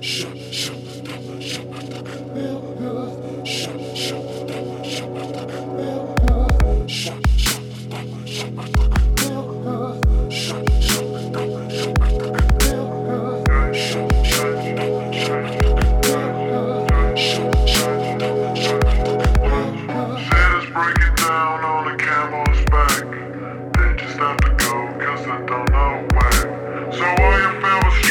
Shut I don't know when. So all your family.